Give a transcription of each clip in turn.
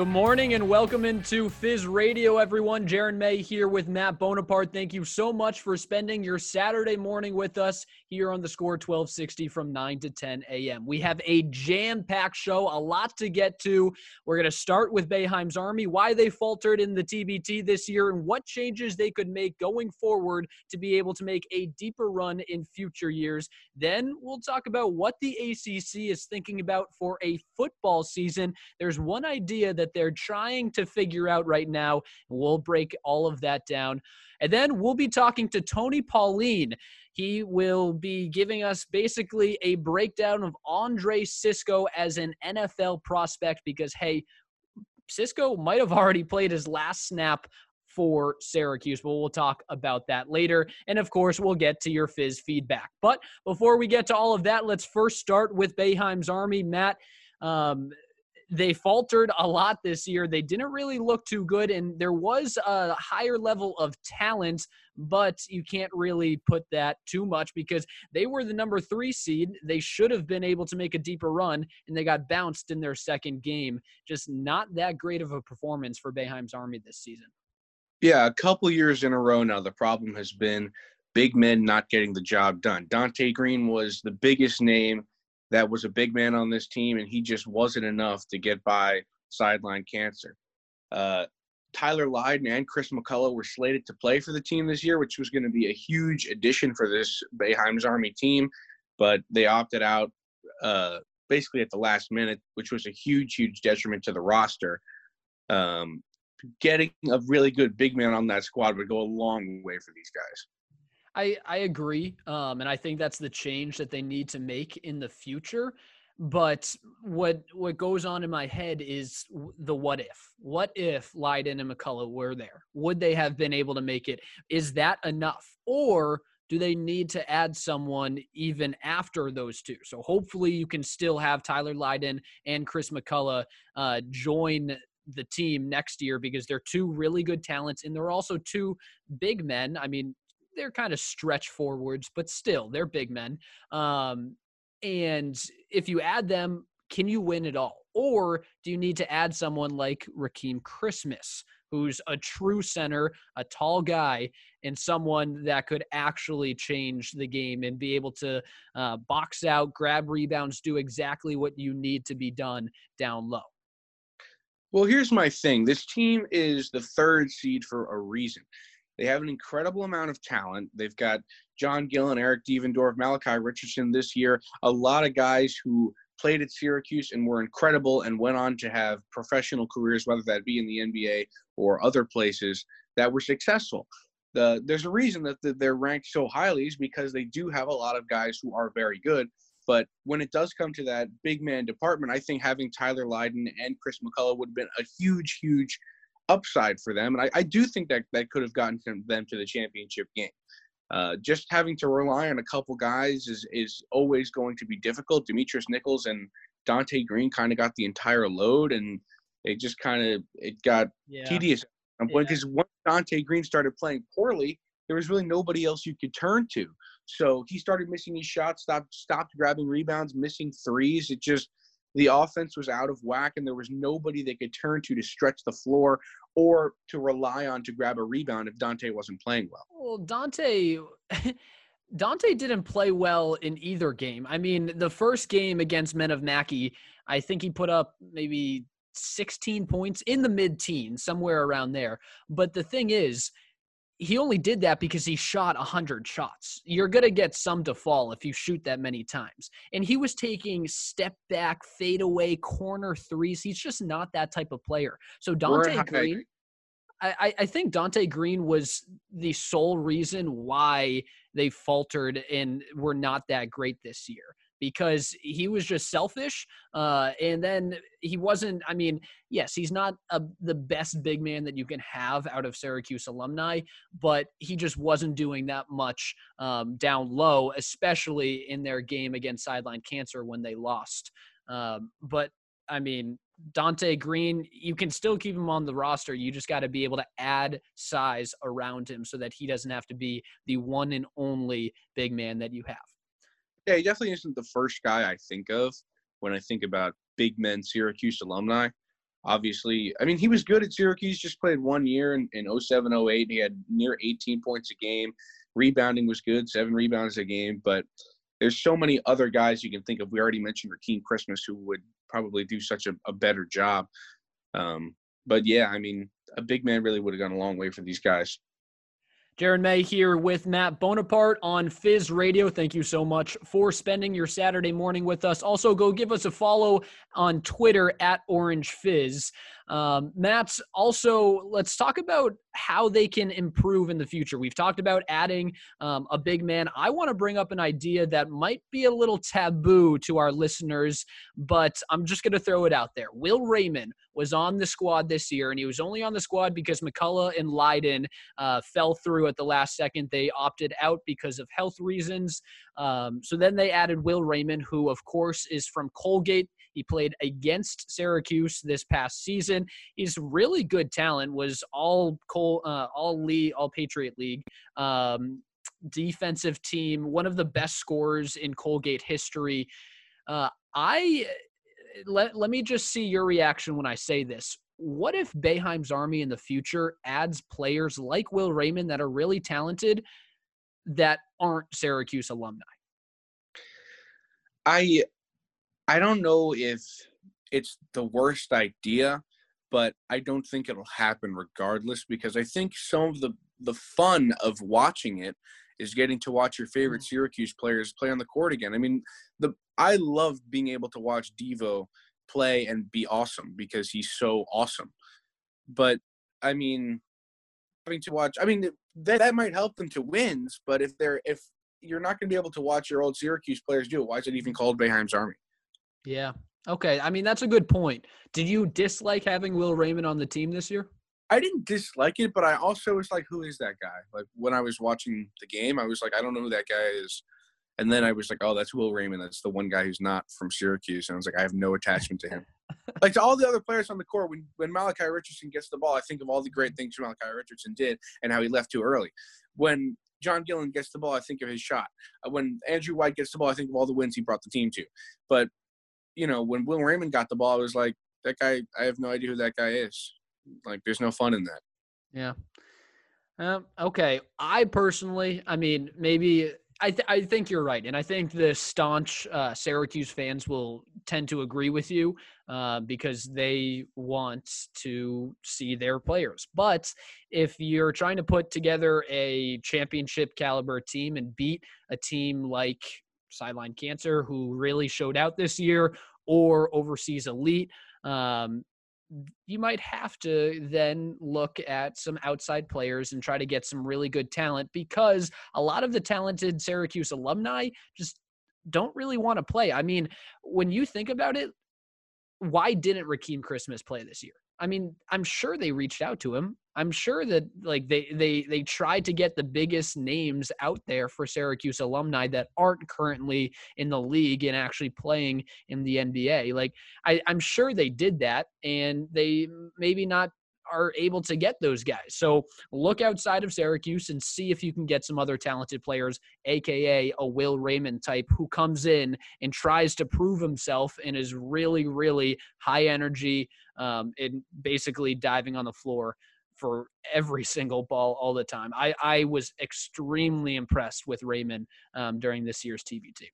Good morning and welcome into Fizz Radio, everyone. Jaron May here with Matt Bonaparte. Thank you so much for spending your Saturday morning with us here on the score 1260 from 9 to 10 a.m. We have a jam packed show, a lot to get to. We're going to start with Boeheim's Army, why they faltered in the TBT this year, and what changes they could make going forward to be able to make a deeper run in future years. Then we'll talk about what the ACC is thinking about for a football season. There's one idea that they're trying to figure out right now, we'll break all of that down. And then we'll be talking to Tony Pauline. He will be giving us basically a breakdown of Andre Cisco as an NFL prospect because, hey, Cisco might have already played his last snap for Syracuse, but we'll talk about that later. And of course, we'll get to your Fizz feedback. But before we get to all of that, let's first start with Boeheim's Army. Matt, um, they faltered a lot this year. They didn't really look too good, and there was a higher level of talent, but you can't really put that too much because they were the number three seed. They should have been able to make a deeper run, and they got bounced in their second game. Just not that great of a performance for Boeheim's Army this season. Yeah, a couple years in a row now, the problem has been big men not getting the job done. Donte Greene was the biggest name that was a big man on this team, and he just wasn't enough to get by sideline cancer. Uh, Tyler Lydon and Chris McCullough were slated to play for the team this year, which was going to be a huge addition for this Boeheim's Army team, but they opted out uh, basically at the last minute, which was a huge, huge detriment to the roster. Um, getting a really good big man on that squad would go a long way for these guys. I I agree, um, and I think that's the change that they need to make in the future. But what what goes on in my head is the what if. What if Lydon and McCullough were there? Would they have been able to make it? Is that enough, or do they need to add someone even after those two? So hopefully you can still have Tyler Lydon and Chris McCullough uh, join the team next year because they're two really good talents and they're also two big men. I mean, they're kind of stretch forwards, but still they're big men. Um, and if you add them, can you win at all? Or do you need to add someone like Rakeem Christmas, who's a true center, a tall guy, and someone that could actually change the game and be able to uh, box out, grab rebounds, do exactly what you need to be done down low? Well, here's my thing this team is the third seed for a reason. They have an incredible amount of talent. They've got John Gillon, Eric Devendorf, Malachi Richardson this year. A lot of guys who played at Syracuse and were incredible and went on to have professional careers, whether that be in the NBA or other places that were successful. The, there's a reason that they're ranked so highly is because they do have a lot of guys who are very good. But when it does come to that big man department, I think having Tyler Lydon and Chris McCullough would have been a huge, huge upside for them. And I, I do think that that could have gotten them to the championship game. Uh, just having to rely on a couple guys is is always going to be difficult. Demetris Nichols and Donte Greene kind of got the entire load, and it just kind of it got yeah. tedious because yeah. once Donte Greene started playing poorly, there was really nobody else you could turn to. So he started missing his shots, stopped stopped grabbing rebounds, missing threes. It just the offense was out of whack and there was nobody they could turn to to stretch the floor or to rely on to grab a rebound if Donte wasn't playing well. Well, Donte Donte didn't play well in either game. I mean, the first game against Men of Mackey, I think he put up maybe 16 points in the mid teens, somewhere around there. But the thing is, he only did that because he shot 100 shots. You're going to get some to fall if you shoot that many times. And he was taking step back, fade away, corner threes. He's just not that type of player. So Donte Greene, I, I think Donte Greene was the sole reason why they faltered and were not that great this year. Because he was just selfish. Uh, and then he wasn't, I mean, yes, he's not a, the best big man that you can have out of Syracuse alumni, but he just wasn't doing that much um, down low, especially in their game against Sideline Cancer when they lost. Um, but I mean, Donte Greene, you can still keep him on the roster. You just got to be able to add size around him so that he doesn't have to be the one and only big man that you have. Yeah, he definitely isn't the first guy I think of when I think about big men Syracuse alumni. Obviously, I mean, he was good at Syracuse, just played one year in, in 07 08. He had near 18 points a game. Rebounding was good, seven rebounds a game. But there's so many other guys you can think of. We already mentioned Rakeem Christmas, who would probably do such a, a better job. Um, but yeah, I mean, a big man really would have gone a long way for these guys. Jaron May here with Matt Bonaparte on Fizz Radio. Thank you so much for spending your Saturday morning with us. Also, go give us a follow on Twitter at Orange Fizz. Um, also, let's talk about how they can improve in the future. We've talked about adding um, a big man. I want to bring up an idea that might be a little taboo to our listeners, but I'm just going to throw it out there. Will Rayman was on the squad this year, and he was only on the squad because McCullough and Lydon uh, fell through at the last second. They opted out because of health reasons. Um, so then they added Will Rayman, who, of course, is from Colgate. He played against Syracuse this past season. He's really good talent. Was all Cole, uh, all league, all Patriot League. Um, defensive team, one of the best scorers in Colgate history. Uh, I let let me just see your reaction when I say this. What if Boeheim's Army in the future adds players like Will Rayman that are really talented that aren't Syracuse alumni? I I don't know if it's the worst idea, but I don't think it'll happen regardless because I think some of the the fun of watching it is getting to watch your favorite mm. Syracuse players play on the court again. I mean, the I love being able to watch Devo play and be awesome because he's so awesome. But I mean, having to watch, I mean, that that might help them to wins. But if they're if you're not going to be able to watch your old Syracuse players do it, why is it even called Boeheim's Army? Yeah. Okay. I mean, that's a good point. Did you dislike having Will Rayman on the team this year? I didn't dislike it, but I also was like, who is that guy? Like when I was watching the game, I was like, I don't know who that guy is. And then I was like, oh, that's Will Rayman. That's the one guy who's not from Syracuse. And I was like, I have no attachment to him. like to all the other players on the court, when, when Malachi Richardson gets the ball, I think of all the great things Malachi Richardson did and how he left too early. When John Gillon gets the ball, I think of his shot. Uh, when Andrew White gets the ball, I think of all the wins he brought the team to. But you know, when Will Rayman got the ball, I was like, that guy, I have no idea who that guy is. Like, there's no fun in that. Yeah. Um, okay. I personally, I mean, maybe I, th- I think you're right. And I think the staunch uh, Syracuse fans will tend to agree with you uh, because they want to see their players. But if you're trying to put together a championship caliber team and beat a team like Sideline Cancer, who really showed out this year, or overseas elite, um, you might have to then look at some outside players and try to get some really good talent because a lot of the talented Syracuse alumni just don't really want to play. I mean, when you think about it, why didn't Rakeem Christmas play this year? I mean, I'm sure they reached out to him. I'm sure that like they they they tried to get the biggest names out there for Syracuse alumni that aren't currently in the league and actually playing in the NBA. Like I, I'm sure they did that, and they maybe not are able to get those guys. So look outside of Syracuse and see if you can get some other talented players, aka a Will Rayman type who comes in and tries to prove himself and is really, really high energy um, and basically diving on the floor for every single ball all the time. I, I was extremely impressed with Rayman um, during this year's TBT.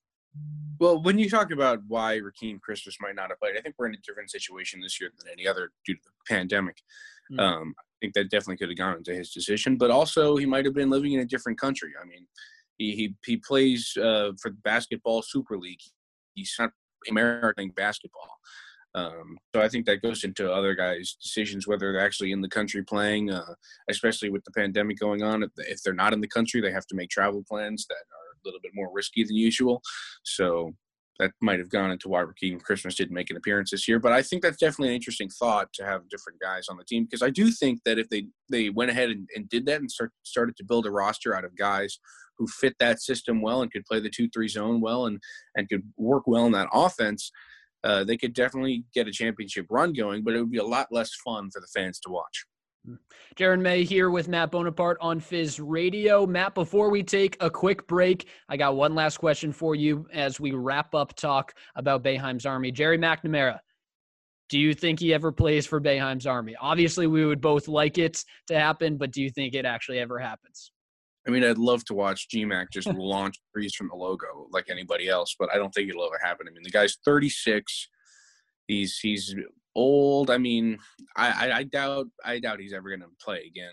Well, when you talk about why Rakeem Christmas might not have played, I think we're in a different situation this year than any other due to the pandemic. Mm-hmm. Um, I think that definitely could have gone into his decision, but also he might have been living in a different country. I mean, he he, he plays uh, for the basketball super league. He's not American basketball. Um, so I think that goes into other guys' decisions whether they're actually in the country playing, uh, especially with the pandemic going on. If they're not in the country, they have to make travel plans that are a little bit more risky than usual. So that might have gone into why Rakeem Christmas didn't make an appearance this year. But I think that's definitely an interesting thought to have different guys on the team because I do think that if they they went ahead and, and did that and start, started to build a roster out of guys who fit that system well and could play the two three zone well and and could work well in that offense, uh, they could definitely get a championship run going. But it would be a lot less fun for the fans to watch. Jaron May here with Matt Bonaparte on Fizz Radio. Matt, before we take a quick break, I got one last question for you as we wrap up talk about Boeheim's Army. Gerry McNamara, do you think he ever plays for Boeheim's Army? Obviously, we would both like it to happen, but do you think it actually ever happens? I mean, I'd love to watch GMAC just launch trees from the logo like anybody else, but I don't think it'll ever happen. I mean, the guy's 36. He's he's old. I mean, I, I, I doubt I doubt he's ever going to play again.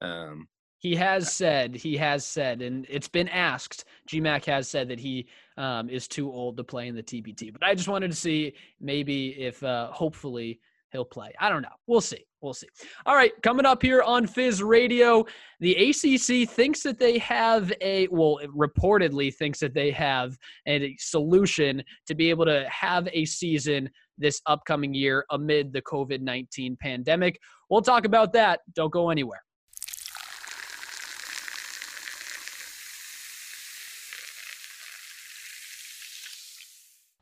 Um, he has said he has said, and it's been asked. GMAC has said that he um, is too old to play in the TBT. But I just wanted to see maybe if uh, hopefully he'll play. I don't know. We'll see. We'll see. All right, coming up here on Fizz Radio, the ACC thinks that they have a, well, reportedly thinks that they have a solution to be able to have a season this upcoming year amid the COVID 19 pandemic. We'll talk about that. Don't go anywhere.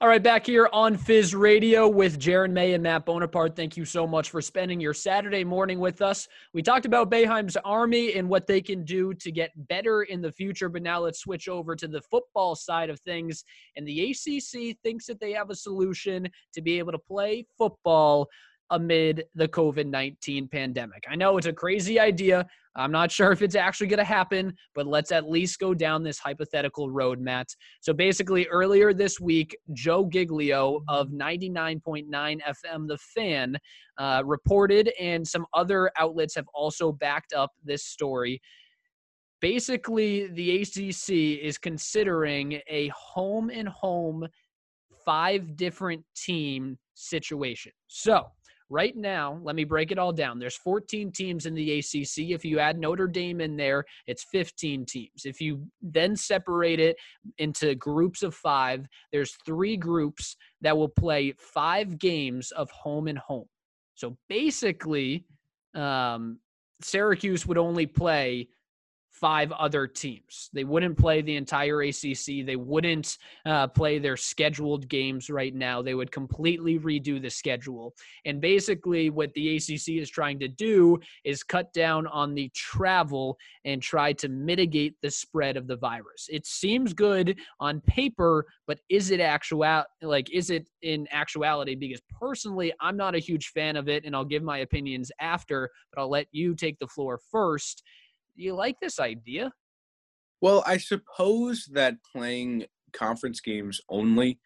All right, back here on Fizz Radio with Jaron May and Matt Bonaparte. Thank you so much for spending your Saturday morning with us. We talked about Boeheim's Army and what they can do to get better in the future, but now let's switch over to the football side of things. And the ACC thinks that they have a solution to be able to play football amid the COVID 19 pandemic. I know it's a crazy idea. I'm not sure if it's actually going to happen, but let's at least go down this hypothetical road, Matt. So basically, earlier this week, Joe Giglio of 99.9 FM, The Fan, uh, reported, and some other outlets have also backed up this story. Basically, the ACC is considering a home and home five different team situation. So, Right now, let me break it all down. There's 14 teams in the ACC. If you add Notre Dame in there, it's 15 teams. If you then separate it into groups of five, there's three groups that will play five games of home and home. So basically, um, Syracuse would only play five other teams. They wouldn't play the entire ACC. They wouldn't uh, play their scheduled games right now. They would completely redo the schedule. And basically, what the ACC is trying to do is cut down on the travel and try to mitigate the spread of the virus. It seems good on paper, but is it actual like is it in actuality? Because personally, I'm not a huge fan of it, and I'll give my opinions after. But I'll let you take the floor first you like this idea? Well, I suppose that playing conference games only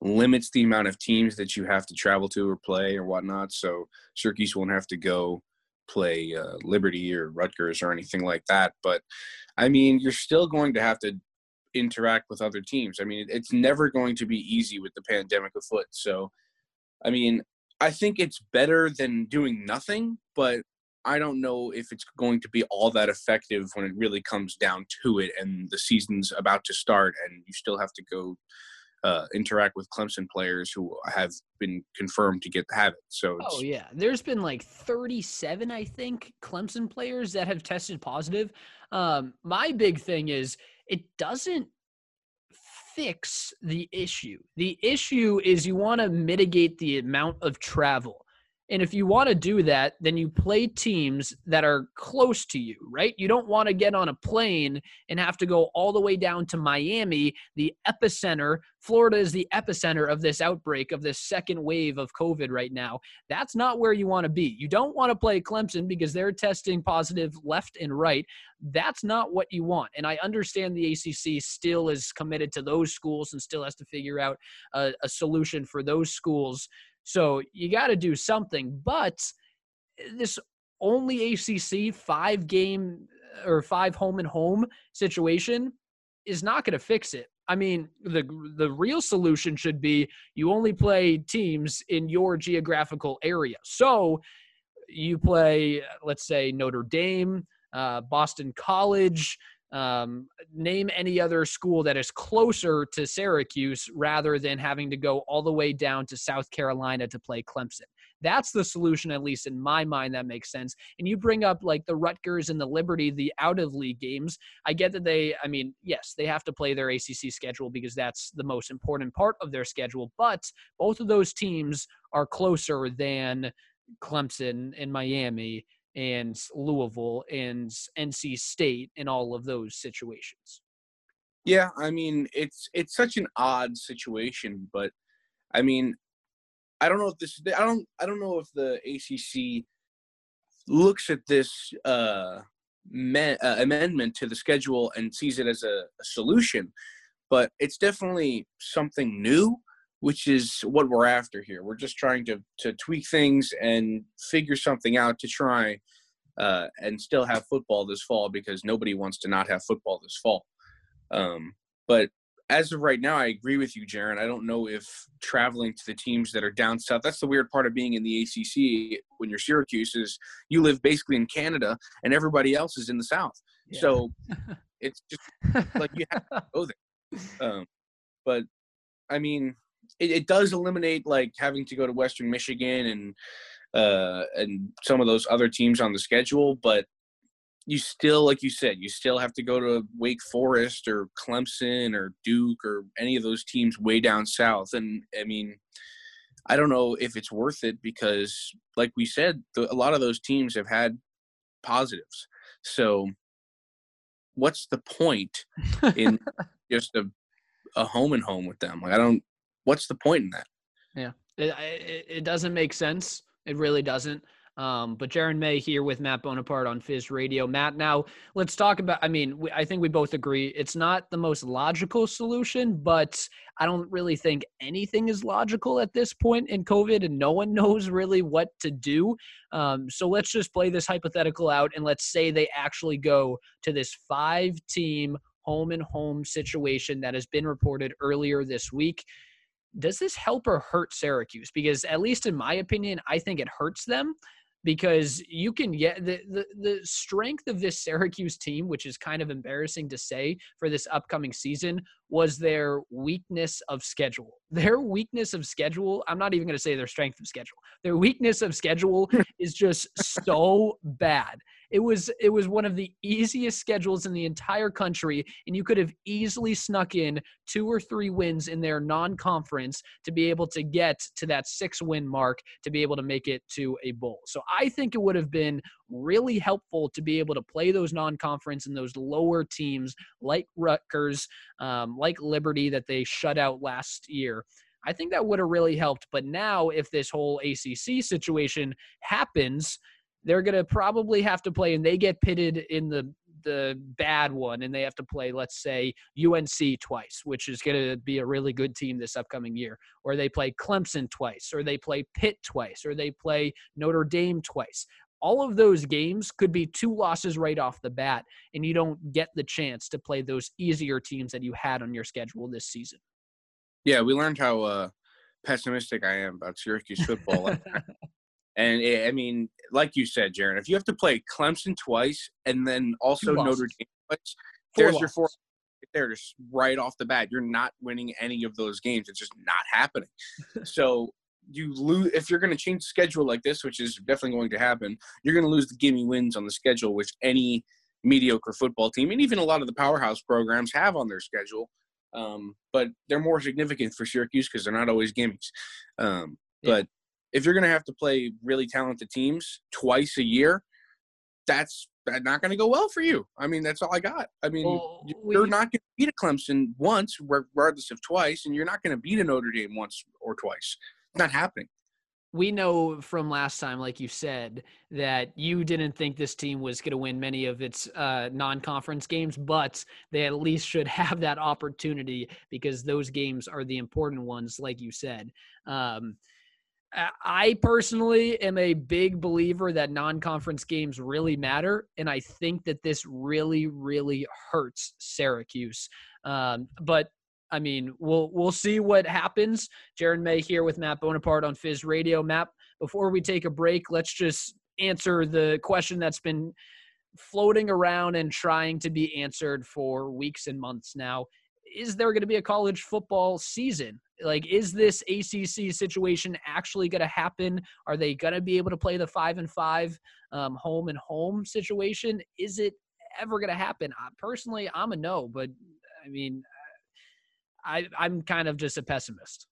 limits the amount of teams that you have to travel to or play or whatnot. So Syracuse won't have to go play uh, Liberty or Rutgers or anything like that. But I mean, you're still going to have to interact with other teams. I mean, it's never going to be easy with the pandemic afoot. So, I mean, I think it's better than doing nothing, but I don't know if it's going to be all that effective when it really comes down to it and the season's about to start and you still have to go uh, interact with Clemson players who have been confirmed to get have it. So oh yeah, there's been like 37, I think, Clemson players that have tested positive. Um, my big thing is it doesn't fix the issue. The issue is you want to mitigate the amount of travel. And if you want to do that, then you play teams that are close to you, right? You don't want to get on a plane and have to go all the way down to Miami, the epicenter. Florida is the epicenter of this outbreak, of this second wave of COVID right now. That's not where you want to be. You don't want to play Clemson because they're testing positive left and right. That's not what you want. And I understand the ACC still is committed to those schools and still has to figure out a, a solution for those schools so you got to do something. But this only ACC five game uh, or five home and home situation is not going to fix it. I mean, the the real solution should be you only play teams in your geographical area. So you play, let's say Notre Dame, uh, Boston College, Um, name any other school that is closer to Syracuse rather than having to go all the way down to South Carolina to play Clemson. That's the solution, at least in my mind, that makes sense. And you bring up like the Rutgers and the Liberty, the out of league games. I get that they, I mean, yes, they have to play their ACC schedule because that's the most important part of their schedule. But both of those teams are closer than Clemson and Miami and Louisville and NC State in all of those situations. Yeah, I mean it's it's such an odd situation, but I mean I don't know if this I don't I don't know if the ACC looks at this uh, me, uh, amendment to the schedule and sees it as a, a solution, but it's definitely something new which is what we're after here. We're just trying to to tweak things and figure something out to try uh, and still have football this fall because nobody wants to not have football this fall. Um, but as of right now, I agree with you, Jaron. I don't know if traveling to the teams that are down south. That's the weird part of being in the ACC when you're Syracuse is you live basically in Canada and everybody else is in the south. Yeah. So it's just like you have to go there. Um, but I mean, it, it, does eliminate like having to go to Western Michigan and uh, and some of those other teams on the schedule, but you still, like you said, you still have to go to Wake Forest or Clemson or Duke or any of those teams way down south. And I mean, I don't know if it's worth it because, like we said, the, a lot of those teams have had positives. So, what's the point in just a a home and home with them? Like, I don't what's the point in that? Yeah, it, it, it doesn't make sense. It really doesn't. Um, but Jaron May here with Matt Bonaparte on Fizz Radio. Matt, now let's talk about. I mean, we, I think we both agree it's not the most logical solution, but I don't really think anything is logical at this point in COVID, and no one knows really what to do. Um, so let's just play this hypothetical out, and let's say they actually go to this five-team home and home situation that has been reported earlier this week does this help or hurt Syracuse? Because at least in my opinion, I think it hurts them because you can get the, the, the strength of this Syracuse team, which is kind of embarrassing to say for this upcoming season, was their weakness of schedule. Their weakness of schedule, I'm not even going to say their strength of schedule. Their weakness of schedule is just so bad. It was it was one of the easiest schedules in the entire country, and you could have easily snuck in two or three wins in their non-conference to be able to get to that six-win mark to be able to make it to a bowl. So I think it would have been really helpful to be able to play those non-conference and those lower teams like Rutgers, um, like Liberty that they shut out last year. I think that would have really helped. But now, if this whole ACC situation happens, they're going to probably have to play and they get pitted in the the bad one and they have to play let's say UNC twice which is going to be a really good team this upcoming year. Or they play Clemson twice or they play Pitt twice or they play Notre Dame twice. All of those games could be two losses right off the bat and you don't get the chance to play those easier teams that you had on your schedule this season. Yeah we learned how uh pessimistic i am about syracuse football And it, I mean, like you said, Jaron, if you have to play Clemson twice and then also Notre Dame twice, there's losses. your four there just right off the bat. You're not winning any of those games. It's just not happening. so you lose if you're going to change the schedule like this, which is definitely going to happen. You're going to lose the gimme wins on the schedule, which any mediocre football team and even a lot of the powerhouse programs have on their schedule. Um, but they're more significant for Syracuse because they're not always gimmies. Um, yeah. But if you're going to have to play really talented teams twice a year, that's not going to go well for you. I mean, that's all I got. I mean, well, you're we, not going to beat a Clemson once, regardless of twice, and you're not going to beat a Notre Dame once or twice. It's not happening. We know from last time, like you said, that you didn't think this team was going to win many of its uh, non-conference games, but they at least should have that opportunity because those games are the important ones, like you said. Um, I personally am a big believer that non conference games really matter. And I think that this really, really hurts Syracuse. Um, but I mean, we'll we'll see what happens. Jaron May here with Matt Bonaparte on Fizz Radio. Matt, before we take a break, let's just answer the question that's been floating around and trying to be answered for weeks and months now. Is there going to be a college football season? Like, is this ACC situation actually going to happen? Are they going to be able to play the five and five um, home and home situation? Is it ever going to happen? I, personally, I'm a no, but I mean, I, I'm kind of just a pessimist.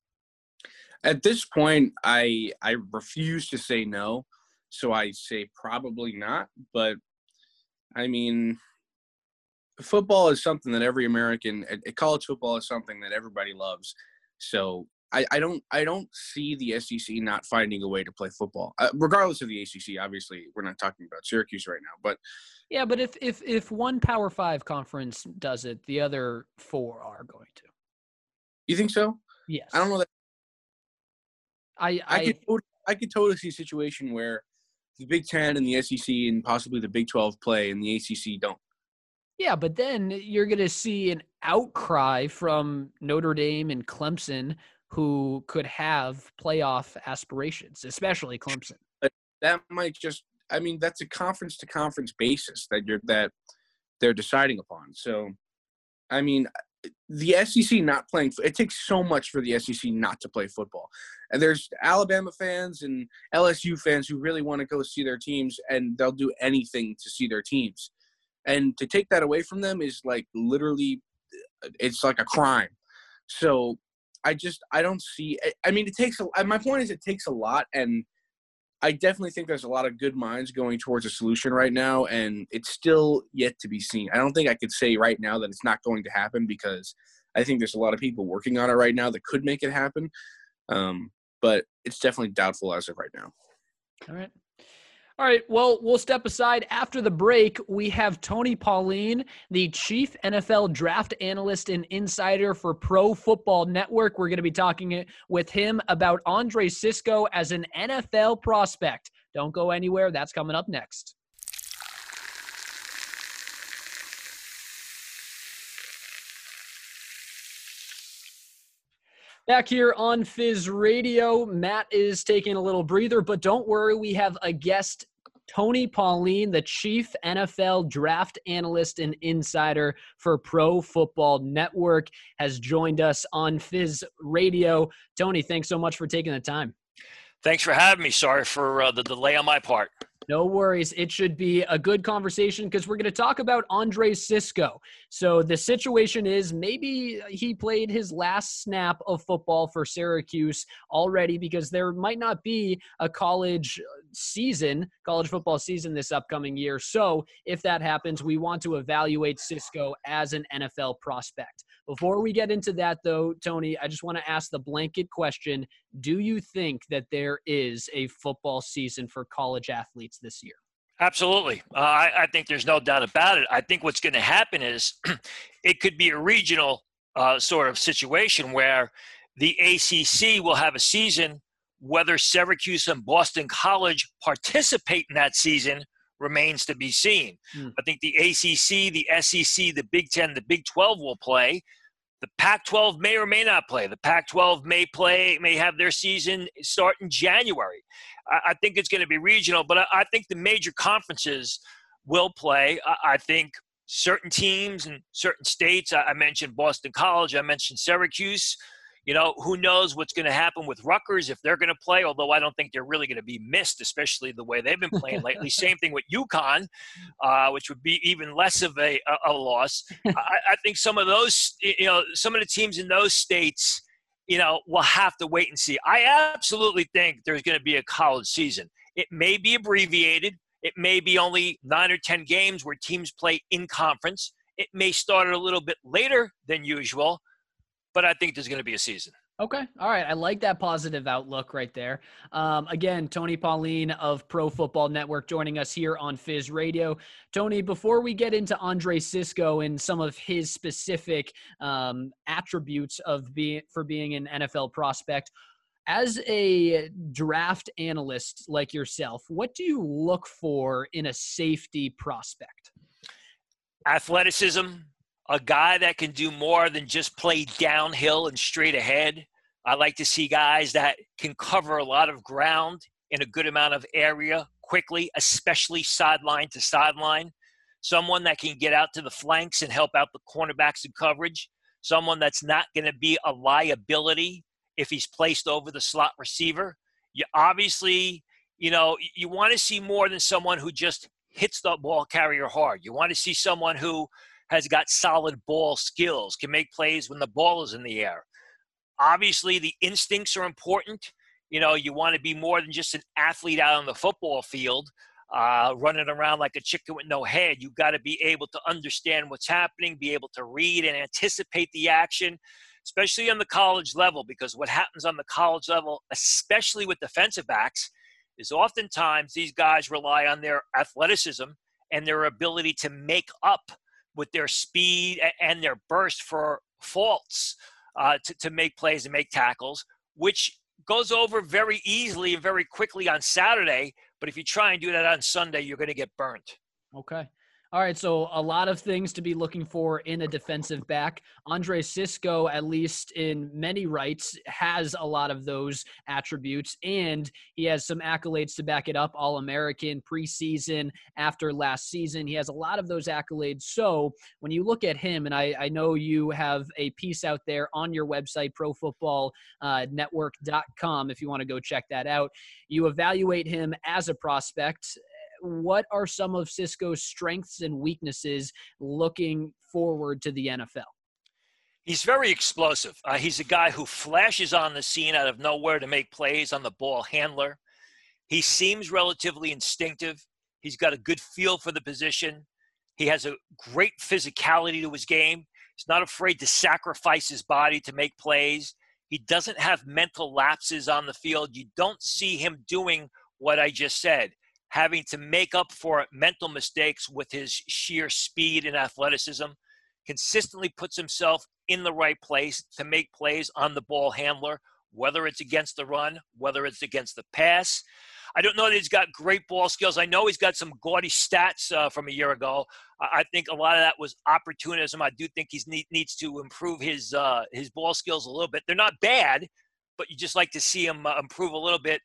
At this point, I I refuse to say no, so I say probably not. But I mean, football is something that every American, college football is something that everybody loves. So I, I don't I don't see the SEC not finding a way to play football, uh, regardless of the ACC. Obviously, we're not talking about Syracuse right now, but yeah, but if if if one Power Five conference does it, the other four are going to. You think so? Yes. I don't know that. I I, I could I could totally see a situation where the Big Ten and the SEC and possibly the Big Twelve play and the ACC don't. Yeah, but then you're going to see an outcry from Notre Dame and Clemson who could have playoff aspirations, especially Clemson. But that might just I mean that's a conference to conference basis that you're that they're deciding upon. So I mean the SEC not playing it takes so much for the SEC not to play football. And there's Alabama fans and LSU fans who really want to go see their teams and they'll do anything to see their teams. And to take that away from them is like literally it's like a crime. So I just I don't see I mean it takes a, my point is it takes a lot and I definitely think there's a lot of good minds going towards a solution right now, and it's still yet to be seen. I don't think I could say right now that it's not going to happen because I think there's a lot of people working on it right now that could make it happen. Um, but it's definitely doubtful as of right now. All right. All right. Well, we'll step aside after the break. We have Tony Pauline, the chief NFL draft analyst and insider for Pro Football Network. We're going to be talking with him about Andre Cisco as an NFL prospect. Don't go anywhere. That's coming up next. Back here on Fizz Radio, Matt is taking a little breather, but don't worry, we have a guest, Tony Pauline, the chief NFL draft analyst and insider for Pro Football Network, has joined us on Fizz Radio. Tony, thanks so much for taking the time. Thanks for having me. Sorry for uh, the delay on my part. No worries. It should be a good conversation because we're going to talk about Andre Cisco. So the situation is maybe he played his last snap of football for Syracuse already because there might not be a college season, college football season this upcoming year. So if that happens, we want to evaluate Cisco as an NFL prospect. Before we get into that, though, Tony, I just want to ask the blanket question Do you think that there is a football season for college athletes this year? Absolutely. Uh, I, I, think there's no doubt about it. I think what's going to happen is it could be a regional uh, sort of situation where the ACC will have a season. Whether Syracuse and Boston College participate in that season remains to be seen. Mm. I think the ACC, the SEC, the Big Ten, the Big 12 will play. The Pac 12 may or may not play. The Pac 12 may play, may have their season start in January. I, I think it's going to be regional, but I, I, think the major conferences will play. I, I think certain teams and certain states, I mentioned Boston College, I mentioned Syracuse. You know, who knows what's going to happen with Rutgers if they're going to play, although I don't think they're really going to be missed, especially the way they've been playing lately. Same thing with UConn, uh, which would be even less of a, a, a loss. I, I think some of those, you know, some of the teams in those states, you know, we'll have to wait and see. I absolutely think there's going to be a college season. It may be abbreviated. It may be only nine or 10 games where teams play in conference. It may start a little bit later than usual but I think there's going to be a season. Okay. All right. I like that positive outlook right there. Um, again, Tony Pauline of Pro Football Network joining us here on Fizz Radio. Tony, before we get into Andre Cisco and some of his specific um, attributes of being for being an NFL prospect, as a draft analyst like yourself, what do you look for in a safety prospect? Athleticism, a guy that can do more than just play downhill and straight ahead. I like to see guys that can cover a lot of ground in a good amount of area quickly, especially sideline to sideline. someone that can get out to the flanks and help out the cornerbacks in coverage, someone that's not going to be a liability if he's placed over the slot receiver. You obviously, you know, you want to see more than someone who just hits the ball carrier hard. You want to see someone who has got solid ball skills, can make plays when the ball is in the air. Obviously, the instincts are important. You know, you want to be more than just an athlete out on the football field, uh, running around like a chicken with no head. You've got to be able to understand what's happening, be able to read and anticipate the action, especially on the college level, because what happens on the college level, especially with defensive backs, is oftentimes these guys rely on their athleticism and their ability to make up with their speed and their burst for faults uh, to, to make plays and make tackles, which goes over very easily and very quickly on Saturday. But if you try and do that on Sunday, you're going to get burnt. Okay. All right, so a lot of things to be looking for in a defensive back. Andre Cisco, at least in many rights, has a lot of those attributes, and he has some accolades to back it up All American, preseason, after last season. He has a lot of those accolades. So when you look at him, and I, I know you have a piece out there on your website, profootballnetwork.com, uh, if you want to go check that out, you evaluate him as a prospect what are some of Cisco's strengths and weaknesses looking forward to the NFL? He's very explosive. Uh, he's a guy who flashes on the scene out of nowhere to make plays on the ball handler. He seems relatively instinctive. He's got a good feel for the position. He has a great physicality to his game. He's not afraid to sacrifice his body to make plays. He doesn't have mental lapses on the field. You don't see him doing what I just said having to make up for mental mistakes with his sheer speed and athleticism, consistently puts himself in the right place to make plays on the ball handler, whether it's against the run, whether it's against the pass. I don't know that he's got great ball skills. I know he's got some gaudy stats uh, from a year ago. I think a lot of that was opportunism. I do think he need, needs to improve his uh, his ball skills a little bit. They're not bad, but you just like to see him uh, improve a little bit.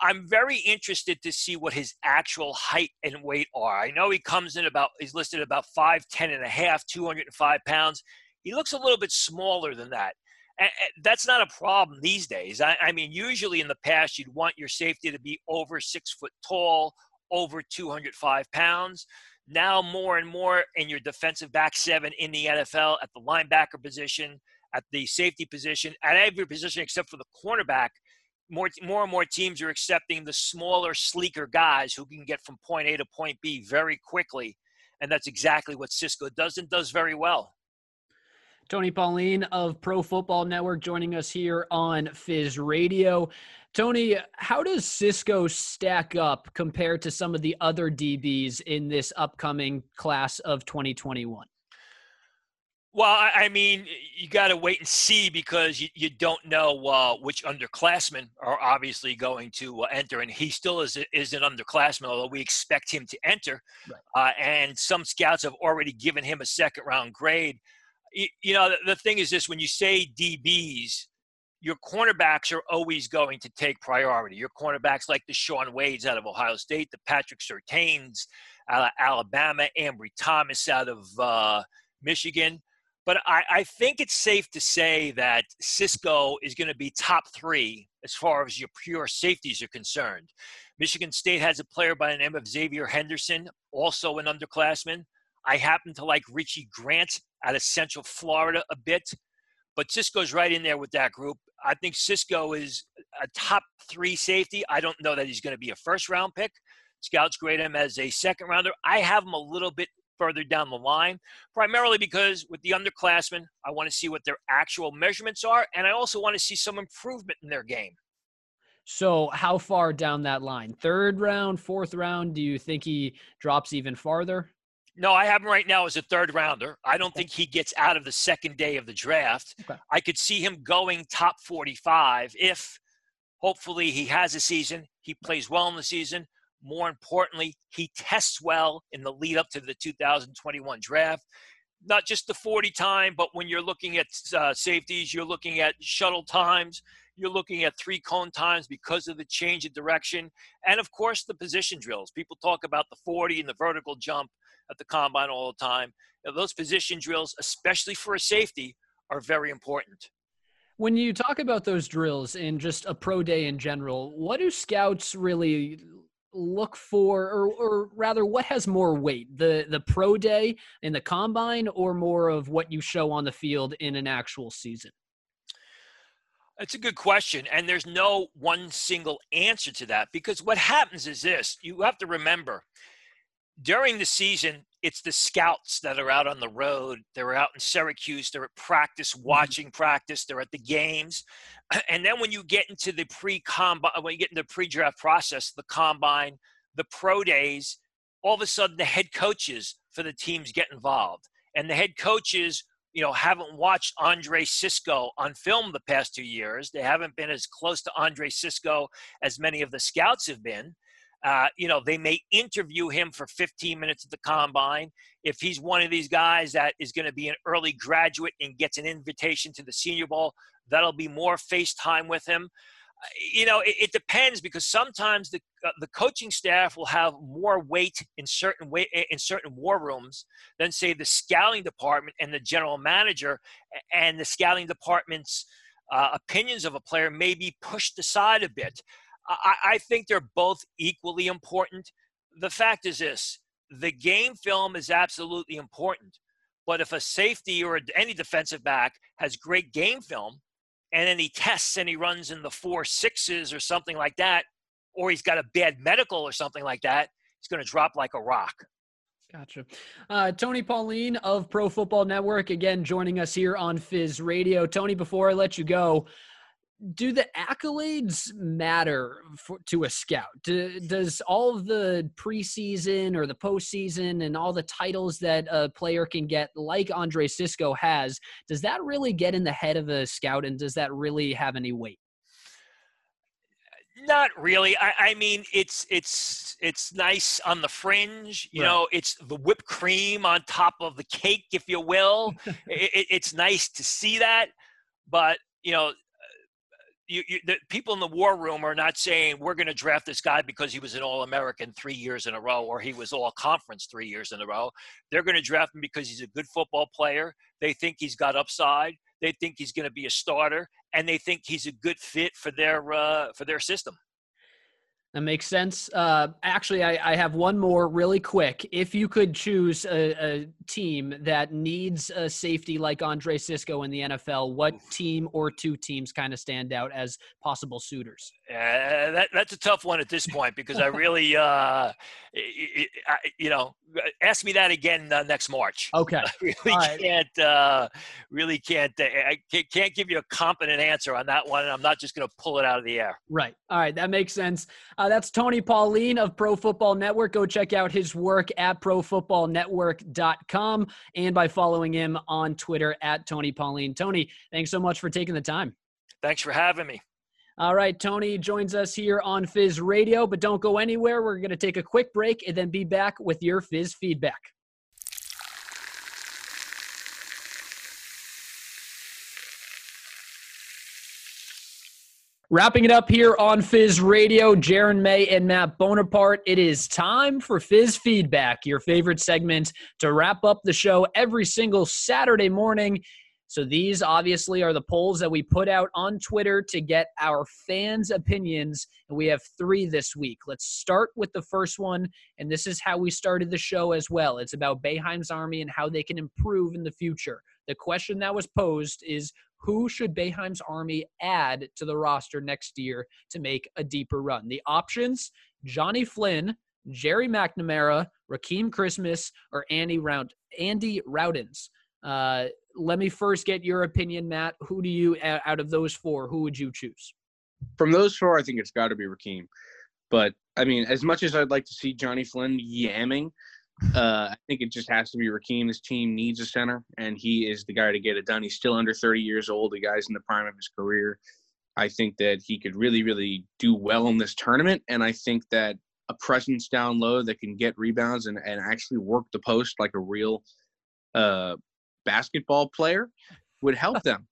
I'm very interested to see what his actual height and weight are. I know he comes in about, he's listed about 5'10 and a half, 205 pounds. He looks a little bit smaller than that. And that's not a problem these days. I, I mean, usually in the past, you'd want your safety to be over six foot tall, over 205 pounds. Now, more and more in your defensive back seven in the NFL at the linebacker position, at the safety position, at every position except for the cornerback, more more and more teams are accepting the smaller, sleeker guys who can get from point A to point B very quickly, and that's exactly what Cisco does and does very well. Tony Pauline of Pro Football Network joining us here on Fizz Radio. Tony, how does Cisco stack up compared to some of the other DBs in this upcoming class of 2021? Well, I mean, you got to wait and see because you, you don't know uh, which underclassmen are obviously going to uh, enter, and he still is is an underclassman, although we expect him to enter. Right. Uh, and some scouts have already given him a second round grade. You, you know, the, the thing is this: when you say DBs, your cornerbacks are always going to take priority. Your cornerbacks like the Shaun Wade's out of Ohio State, the Patrick Surtains out of Alabama, Ambry Thomas out of uh, Michigan but I, I think it's safe to say that Cisco is going to be top three as far as your pure safeties are concerned. Michigan State has a player by the name of Xavier Henderson, also an underclassman. I happen to like Richie Grant out of Central Florida a bit, but Cisco's right in there with that group. I think Cisco is a top three safety. I don't know that he's going to be a first round pick. Scouts grade him as a second rounder. I have him a little bit further down the line, primarily because with the underclassmen, I want to see what their actual measurements are, and I also want to see some improvement in their game. So, how far down that line? Third round, fourth round? Do you think he drops even farther? No, I have him right now as a third rounder. I don't think he gets out of the second day of the draft. Okay. I could see him going top 45 if hopefully he has a season, he plays well in the season, more importantly, he tests well in the lead up to the 2021 draft. Not just the 40 time, but when you're looking at uh, safeties, you're looking at shuttle times, you're looking at three cone times because of the change of direction, and of course the position drills. People talk about the 40 and the vertical jump. at the combine all the time. those position drills, especially for a safety, are very important. When you talk about those drills and just a pro day in general, what do scouts really look for or, or rather what has more weight the the pro day in the combine or more of what you show on the field in an actual season? It's a good question and there's no one single answer to that because what happens is this you have to remember during the season, it's the scouts that are out on the road. They're out in Syracuse. They're at practice, mm-hmm. watching practice. They're at the games. And then when you get into the pre-combine, when you get into the pre-draft process, the combine, the pro days, all of a sudden the head coaches for the teams get involved. And the head coaches, you know, haven't watched Andre Cisco on film the past two years. They haven't been as close to Andre Cisco as many of the scouts have been. Uh, you know, they may interview him for 15 minutes at the combine. If he's one of these guys that is going to be an early graduate and gets an invitation to the Senior Bowl, that'll be more FaceTime with him. Uh, you know, it, it depends because sometimes the uh, the coaching staff will have more weight in certain way in certain war rooms than say the scouting department and the general manager and the scouting department's uh, opinions of a player may be pushed aside a bit. I, I think they're both equally important. The fact is this the game film is absolutely important. But if a safety or any defensive back has great game film and then he tests and he runs in the four sixes or something like that, or he's got a bad medical or something like that, he's going to drop like a rock. Gotcha. Uh, Tony Pauline of Pro Football Network, again, joining us here on Fizz Radio. Tony, before I let you go, do the accolades matter for, to a scout? Do, does all the preseason or the postseason and all the titles that a player can get, like Andre Cisco has, does that really get in the head of a scout and does that really have any weight? Not really. I, I mean, it's it's it's nice on the fringe. You right. know, it's the whipped cream on top of the cake, if you will. it, it's nice to see that, but you know you, you, the people in the war room are not saying we're going to draft this guy because he was an all-american three years in a row or he was all conference three years in a row. They're going to draft him because he's a good football player. They think he's got upside. They think he's going to be a starter and they think he's a good fit for their uh, for their system that makes sense. Uh, actually, I, I, have one more really quick. If you could choose a, a, team that needs a safety like Andre Cisco in the NFL, what team or two teams kind of stand out as possible suitors? Uh, that, that's a tough one at this point because I really, uh, you know, ask me that again uh, next March. Okay. I really right. can't, uh, really can't, uh, I can't give you a competent answer on that one. And I'm not just going to pull it out of the air. Right. All right. That makes sense. Uh, that's Tony Pauline of Pro Football Network. Go check out his work at profootballnetwork.com and by following him on Twitter at Tony Pauline. Tony, thanks so much for taking the time. Thanks for having me. All right, Tony joins us here on Fizz Radio, but don't go anywhere. We're going to take a quick break and then be back with your Fizz feedback. Wrapping it up here on Fizz Radio, Jaron May and Matt Bonaparte. It is time for Fizz Feedback, your favorite segment to wrap up the show every single Saturday morning. So these obviously are the polls that we put out on Twitter to get our fans' opinions. And we have three this week. Let's start with the first one. And this is how we started the show as well. It's about Boeheim's Army and how they can improve in the future. The question that was posed is who should Boeheim's Army add to the roster next year to make a deeper run? The options Johnny Flynn, Gerry McNamara, Rakeem Christmas, or Andy Round Andy Rautins. Uh, let me first get your opinion, Matt. Who do you out of those four? Who would you choose? From those four, I think it's got to be Rakeem. But I mean, as much as I'd like to see Johnny Flynn yamming, uh, I think it just has to be Rakeem. This team needs a center, and he is the guy to get it done. He's still under 30 years old. The guy's in the prime of his career. I think that he could really, really do well in this tournament, and I think that a presence down low that can get rebounds and, and actually work the post like a real uh, basketball player would help them.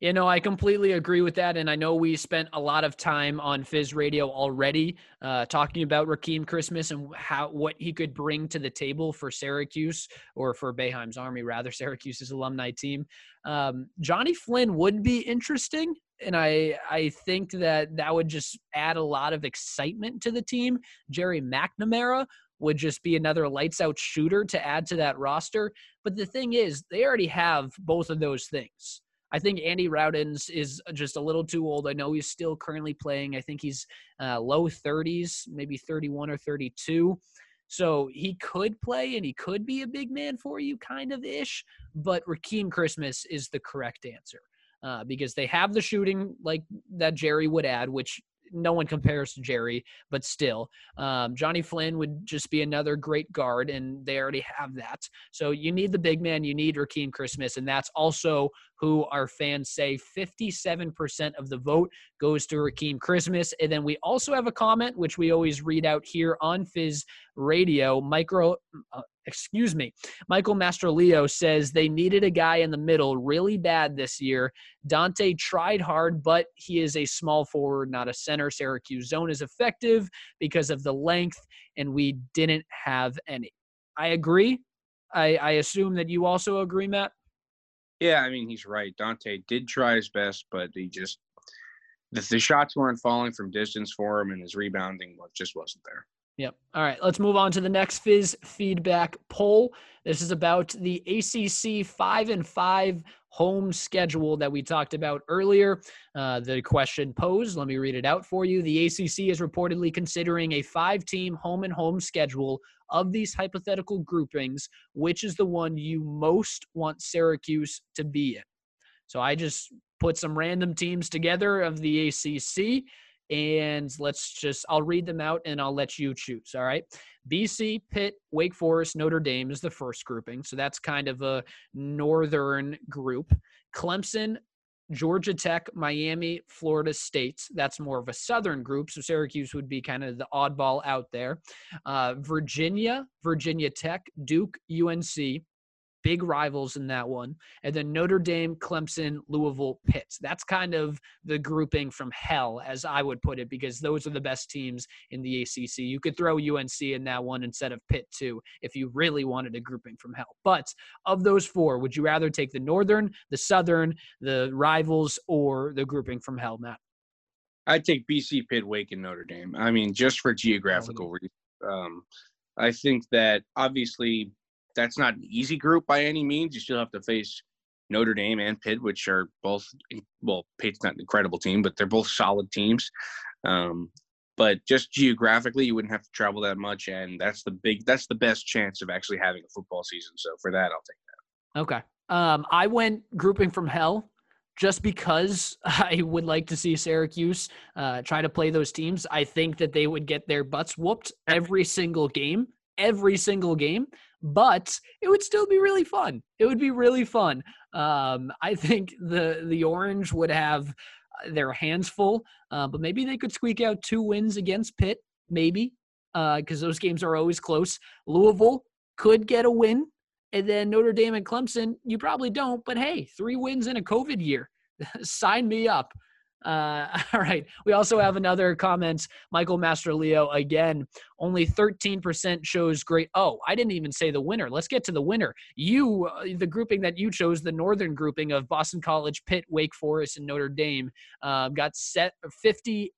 You know, I completely agree with that. And I know we spent a lot of time on Fizz Radio already uh, talking about Rakeem Christmas and how what he could bring to the table for Syracuse or for Boeheim's Army, rather, Syracuse's alumni team. Um, Johnny Flynn would be interesting. And I, I think that that would just add a lot of excitement to the team. Gerry McNamara would just be another lights out shooter to add to that roster. But the thing is, they already have both of those things. I think Andy Rautins is just a little too old. I know he's still currently playing. I think he's uh, low 30s, maybe 31 or 32. So he could play and he could be a big man for you, kind of ish. But Rakeem Christmas is the correct answer uh, because they have the shooting like that Gerry would add, which no one compares to Gerry, but still, um, Johnny Flynn would just be another great guard, and they already have that. So you need the big man, you need Rakeem Christmas, and that's also who our fans say 57% of the vote goes to Rakeem Christmas. And then we also have a comment, which we always read out here on Fizz Radio. Micro, uh, excuse me, Michael Mastroleo says they needed a guy in the middle really bad this year. Donte tried hard, but he is a small forward, not a center. Syracuse zone is effective because of the length, and we didn't have any. I agree. I, I assume that you also agree, Matt. Yeah, I mean he's right. Donte did try his best, but he just the, the shots weren't falling from distance for him, and his rebounding just wasn't there. Yep. All right. Let's move on to the next Fizz feedback poll. This is about the ACC five and five home schedule that we talked about earlier. Uh, the question posed, let me read it out for you. The ACC is reportedly considering a five team home and home schedule of these hypothetical groupings. Which is the one you most want Syracuse to be in? So I just put some random teams together of the ACC and let's just I'll read them out and I'll let you choose. All right. BC, Pitt, Wake Forest, Notre Dame is the first grouping. So that's kind of a northern group. Clemson, Georgia Tech, Miami, Florida State. That's more of a southern group. So Syracuse would be kind of the oddball out there. Uh, Virginia, Virginia Tech, Duke, UNC, big rivals in that one. And then Notre Dame, Clemson, Louisville, Pitt. That's kind of the grouping from hell, as I would put it, because those are the best teams in the ACC. You could throw UNC in that one instead of Pitt, too, if you really wanted a grouping from hell. But of those four, would you rather take the Northern, the Southern, the rivals, or the grouping from hell, Matt? I'd take BC, Pitt, Wake, and Notre Dame. I mean, just for geographical reasons. Um, I think that obviously that's not an easy group by any means. You still have to face Notre Dame and Pitt, which are both well, Pitt's not an incredible team, but they're both solid teams. Um, but just geographically, you wouldn't have to travel that much, and that's the big that's the best chance of actually having a football season. So for that, I'll take that. Okay. Um, I went grouping from hell just because I would like to see Syracuse uh, try to play those teams. I think that they would get their butts whooped every single game, every single game but it would still be really fun. It would be really fun. Um, I think the the Orange would have uh, their hands full, uh, but maybe they could squeak out two wins against Pitt, maybe, because uh, those games are always close. Louisville could get a win, and then Notre Dame and Clemson, you probably don't, but hey, three wins in a COVID year. Sign me up. Uh, all right. We also have another comment. Michael Mastroleo again. Only 13% shows great. Oh, I didn't even say the winner. Let's get to the winner. You, uh, the grouping that you chose, the northern grouping of Boston College, Pitt, Wake Forest, and Notre Dame, uh, got set 58%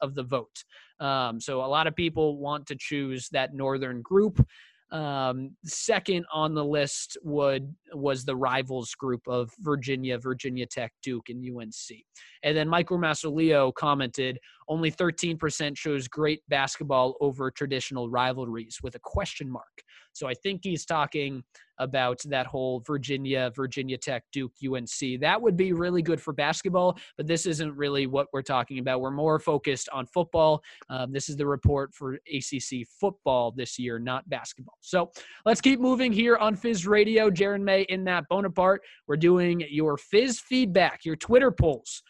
of the vote. Um, so a lot of people want to choose that northern group. Um, second on the list would was the rivals group of Virginia, Virginia Tech, Duke, and UNC. And then Michael Masolio commented, only 13% shows great basketball over traditional rivalries with a question mark. So I think he's talking about that whole Virginia, Virginia Tech, Duke, UNC. That would be really good for basketball, but this isn't really what we're talking about. We're more focused on football. Um, this is the report for ACC football this year, not basketball. So let's keep moving here on Fizz Radio. Jaron May in that Bonaparte. We're doing your Fizz feedback, your Twitter polls.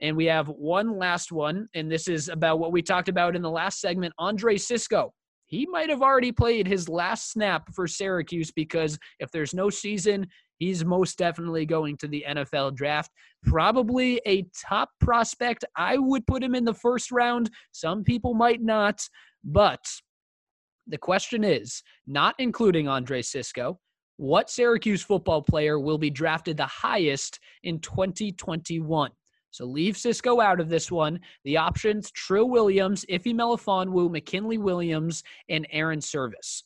And we have one last one, and this is about what we talked about in the last segment. Andre Cisco he might have already played his last snap for Syracuse because if there's no season, He's most definitely going to the NFL draft. Probably a top prospect. I would put him in the first round. Some people might not. But the question is not including Andre Cisco, what Syracuse football player will be drafted the highest in 2021? So leave Cisco out of this one. The options Trill Williams, Ife Melifonwu, McKinley Williams, and Airon Servais.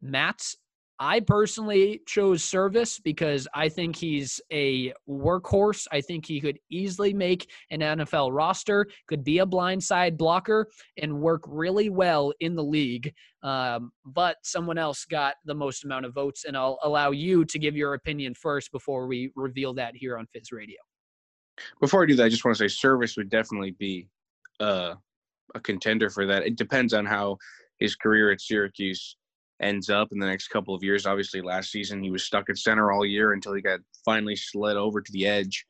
Matt's I personally chose Servais because I think he's a workhorse. I think he could easily make an NFL roster, could be a blindside blocker, and work really well in the league. Um, but someone else got the most amount of votes, and I'll allow you to give your opinion first before we reveal that here on Fizz Radio. Before I do that, I just want to say Servais would definitely be uh, a contender for that. It depends on how his career at Syracuse ends up in the next couple of years. Obviously, last season he was stuck at center all year until he got finally slid over to the edge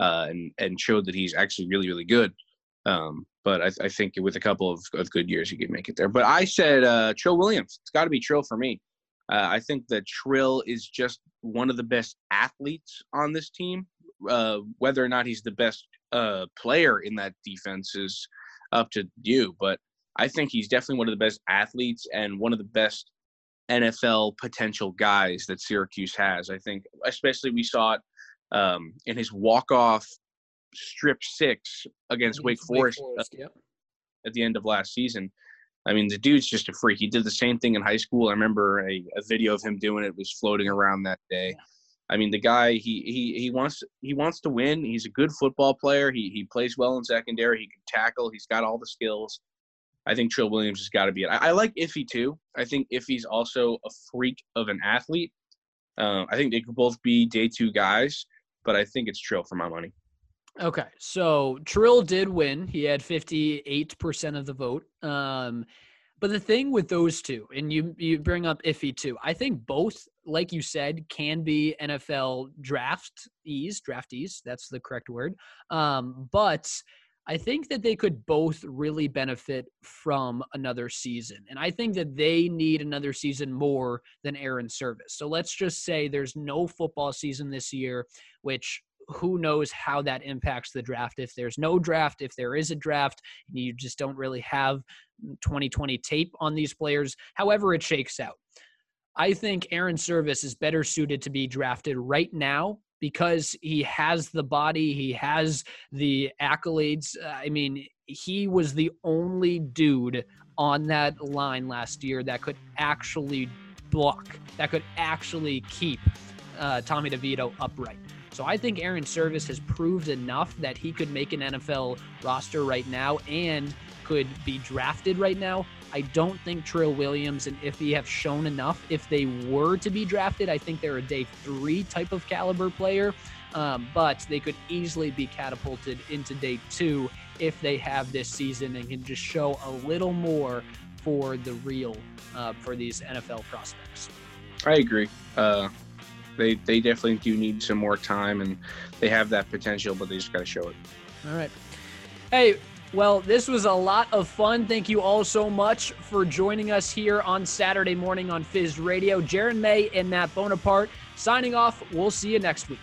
uh, and and showed that he's actually really really good. Um, but I, I, think with a couple of, of good years, he could make it there. But I said uh, Trill Williams. It's got to be Trill for me. Uh, I think that Trill is just one of the best athletes on this team. Uh, whether or not he's the best uh, player in that defense is up to you. But I think he's definitely one of the best athletes and one of the best NFL potential guys that Syracuse has. I think, especially we saw it um, in his walk-off strip six against Wake Forest, Wake Forest uh, at the end of last season. I mean, the dude's just a freak. He did the same thing in high school. I remember a, a video of him doing it was floating around that day. I mean, the guy he he he wants he wants to win. He's a good football player. He he plays well in secondary. He can tackle. He's got all the skills. I think Trill Williams has got to be it. I, I, like Iffy too. I think Iffy's also a freak of an athlete. Uh, I think they could both be day two guys, but I think it's Trill for my money. Okay, so Trill did win. He had 58% of the vote. Um, but the thing with those two, and you you bring up Iffy too, I think both, like you said, can be NFL draftees, draftees. That's the correct word. Um, but I think that they could both really benefit from another season. And I think that they need another season more than Airon Servais. So let's just say there's no football season this year, which who knows how that impacts the draft. If there's no draft, if there is a draft, you just don't really have 2020 tape on these players, however it shakes out. I think Airon Servais is better suited to be drafted right now because he has the body, he has the accolades. I mean, he was the only dude on that line last year that could actually block, that could actually keep uh, Tommy DeVito upright. So I think Airon Servais has proved enough that he could make an NFL roster right now and could be drafted right now. I don't think Trill Williams and Iffy have shown enough. If they were to be drafted, I think they're a day three type of caliber player, um, but they could easily be catapulted into day two if they have this season and can just show a little more for the real uh, for these NFL prospects. I agree. Uh, they they definitely do need some more time, and they have that potential, but they just got to show it. All right. Hey, well, this was a lot of fun. Thank you all so much for joining us here on Saturday morning on Fizz Radio. Jaron May and Matt Bonaparte signing off. We'll see you next week.